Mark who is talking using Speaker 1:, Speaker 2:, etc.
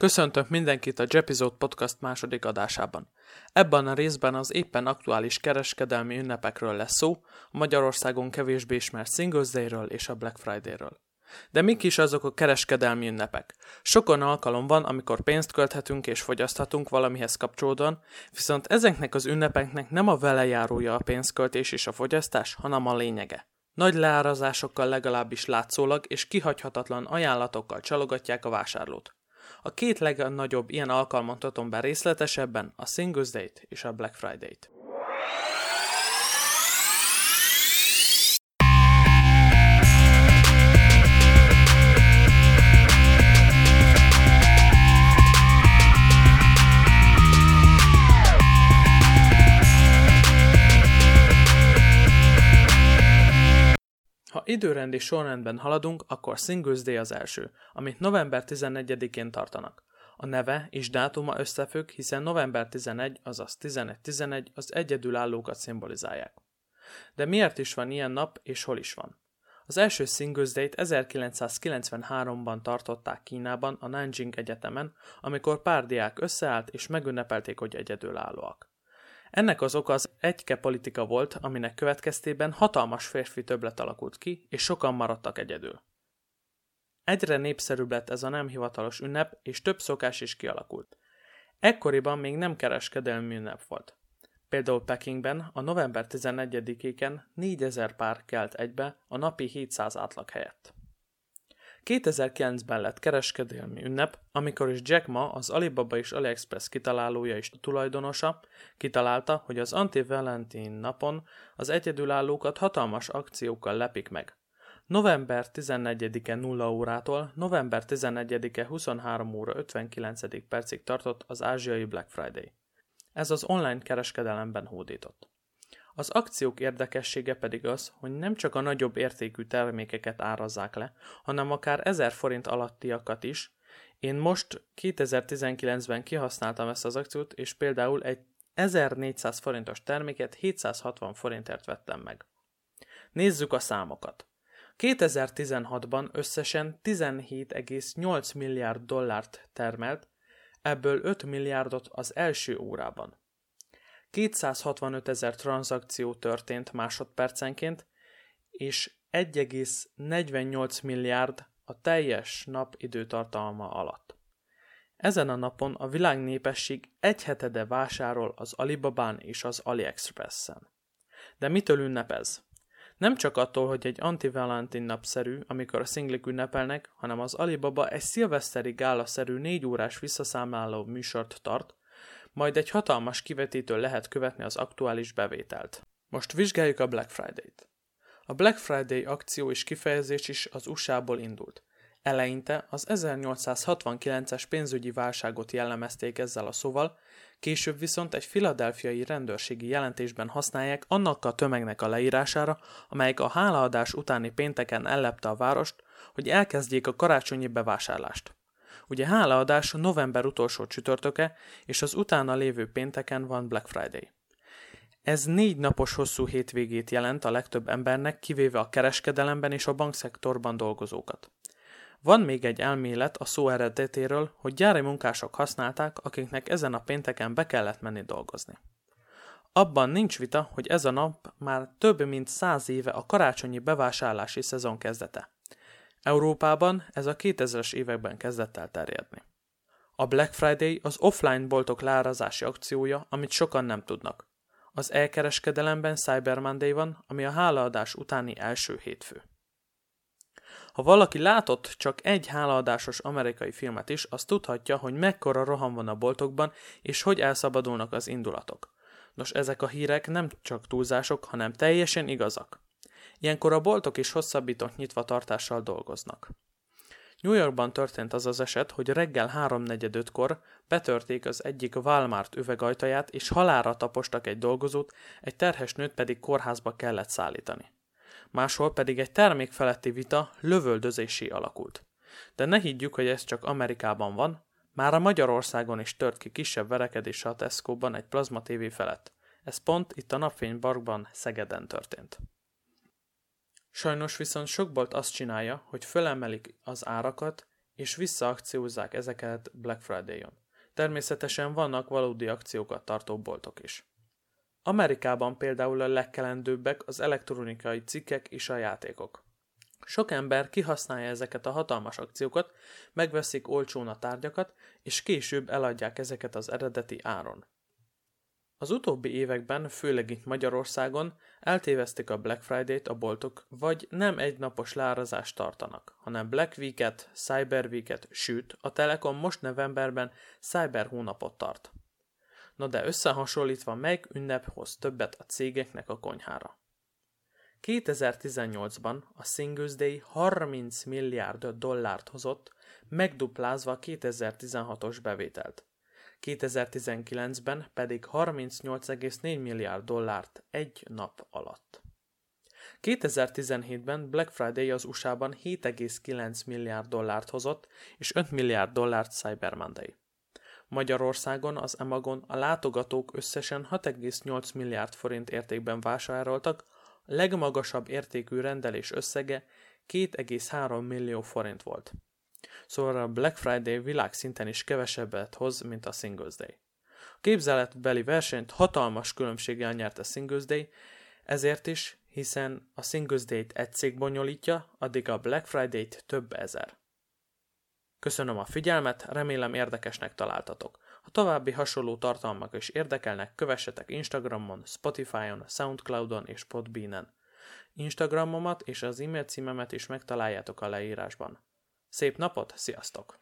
Speaker 1: Köszöntök mindenkit a Jepizode Podcast második adásában. Ebben a részben az éppen aktuális kereskedelmi ünnepekről lesz szó, a Magyarországon kevésbé ismert Singles Day-ről és a Black Friday-ről. De mik is azok a kereskedelmi ünnepek? Sokon alkalom van, amikor pénzt költhetünk és fogyaszthatunk valamihez kapcsolódóan, viszont ezeknek az ünnepeknek nem a velejárója a pénzköltés és a fogyasztás, hanem a lényege. Nagy leárazásokkal legalábbis látszólag és kihagyhatatlan ajánlatokkal csalogatják a vásárlót. A két legnagyobb ilyen alkalmat mutatom be részletesebben, a Singles Day-t és a Black Friday-t. Ha időrendi sorrendben haladunk, akkor Singles Day az első, amit november 14-én tartanak. A neve és dátuma összefügg, hiszen november 11, azaz 11-11 az egyedülállókat szimbolizálják. De miért is van ilyen nap, és hol is van? Az első Singles Day-t 1993-ban tartották Kínában, a Nanjing Egyetemen, amikor pár diák összeállt és megünnepelték, hogy egyedülállóak. Ennek az oka az egyke politika volt, aminek következtében hatalmas férfi többlet alakult ki, és sokan maradtak egyedül. Egyre népszerűbb lett ez a nem hivatalos ünnep, és több szokás is kialakult. Ekkoriban még nem kereskedelmi ünnep volt. Például Pekingben a november 11-éken 4000 pár kelt egybe a napi 700 átlag helyett. 2009-ben lett kereskedelmi ünnep, amikor is Jack Ma, az Alibaba és AliExpress kitalálója és tulajdonosa, kitalálta, hogy az anti-Valentin napon az egyedülállókat hatalmas akciókkal lepik meg. November 14-e 0 órától november 11-e 23 óra 59. percig tartott az ázsiai Black Friday. Ez az online kereskedelemben hódított. Az akciók érdekessége pedig az, hogy nem csak a nagyobb értékű termékeket árazzák le, hanem akár 1000 forint alattiakat is. Én most 2019-ben kihasználtam ezt az akciót, és például egy 1400 forintos terméket 760 forintért vettem meg. Nézzük a számokat. 2016-ban összesen 17,8 milliárd dollárt termelt, ebből 5 milliárdot az első órában. 265 ezer tranzakció történt másodpercenként, és 1,48 milliárd a teljes nap időtartalma alatt. Ezen a napon a világ népesség egy hetede vásárol az Alibabán és az AliExpressen. De mitől ünnepez? Nem csak attól, hogy egy anti-Valentin napszerű, amikor a szinglik ünnepelnek, hanem az Alibaba egy szilveszteri gálaszerű négy órás visszaszámláló műsort tart, majd egy hatalmas kivetítő lehet követni az aktuális bevételt. Most vizsgáljuk a Black Friday-t. A Black Friday akció és kifejezés is az USA-ból indult. Eleinte az 1869-es pénzügyi válságot jellemezték ezzel a szóval, később viszont egy filadelfiai rendőrségi jelentésben használják annak a tömegnek a leírására, amelyik a hálaadás utáni pénteken ellepte a várost, hogy elkezdjék a karácsonyi bevásárlást. Ugye hálaadás november utolsó csütörtöke, és az utána lévő pénteken van Black Friday. Ez négy napos hosszú hétvégét jelent a legtöbb embernek, kivéve a kereskedelemben és a bankszektorban dolgozókat. Van még egy elmélet a szó eredetéről, hogy gyári munkások használták, akiknek ezen a pénteken be kellett menni dolgozni. Abban nincs vita, hogy ez a nap már több mint száz éve a karácsonyi bevásárlási szezon kezdete. Európában ez a 2000-es években kezdett el terjedni. A Black Friday az offline boltok lárazási akciója, amit sokan nem tudnak. Az elkereskedelemben Cyber Monday van, ami a hálaadás utáni első hétfő. Ha valaki látott csak egy hálaadásos amerikai filmet is, az tudhatja, hogy mekkora roham van a boltokban, és hogy elszabadulnak az indulatok. Nos, ezek a hírek nem csak túlzások, hanem teljesen igazak. Ilyenkor a boltok is hosszabbított nyitvatartással dolgoznak. New Yorkban történt az az eset, hogy reggel 3.45-kor betörték az egyik Walmart üvegajtaját, és halára tapostak egy dolgozót, egy terhes nőt pedig kórházba kellett szállítani. Máshol pedig egy termék feletti vita lövöldözésé alakult. De ne higgyük, hogy ez csak Amerikában van, már a Magyarországon is tört ki kisebb verekedés a Tesco-ban egy plazma TV felett. Ez pont itt a Napfénybarkban Szegeden történt. Sajnos viszont sok bolt azt csinálja, hogy fölemelik az árakat, és visszaakciózzák ezeket Black Friday-on. Természetesen vannak valódi akciókat tartó boltok is. Amerikában például a legkelendőbbek az elektronikai cikkek és a játékok. Sok ember kihasználja ezeket a hatalmas akciókat, megveszik olcsón a tárgyakat, és később eladják ezeket az eredeti áron. Az utóbbi években, főleg itt Magyarországon, eltévezték a Black Friday-t a boltok, vagy nem egy napos lárazást tartanak, hanem Black Week-et, Cyber Week-et, sőt, a Telekom most novemberben Cyber hónapot tart. No de összehasonlítva melyik ünnep hoz többet a cégeknek a konyhára? 2018-ban a Singles Day 30 milliárd dollárt hozott, megduplázva a 2016-os bevételt. 2019-ben pedig 38,4 milliárd dollárt egy nap alatt. 2017-ben Black Friday az USA-ban 7,9 milliárd dollárt hozott, és 5 milliárd dollárt Cyber Monday. Magyarországon az Emagon a látogatók összesen 6,8 milliárd forint értékben vásároltak, a legmagasabb értékű rendelés összege 2,3 millió forint volt. Szóval a Black Friday világszinten is kevesebbet hoz, mint a Singles Day. A képzeletbeli versenyt hatalmas különbséggel nyert a Singles Day, ezért is, hiszen a Singles Day-t egy cég bonyolítja, addig a Black Friday-t több ezer. Köszönöm a figyelmet, remélem érdekesnek találtatok. Ha további hasonló tartalmak is érdekelnek, kövessetek Instagramon, Spotify-on, Soundcloudon és Podbean-en. Instagramomat és az e-mail címemet is megtaláljátok a leírásban. Szép napot, sziasztok!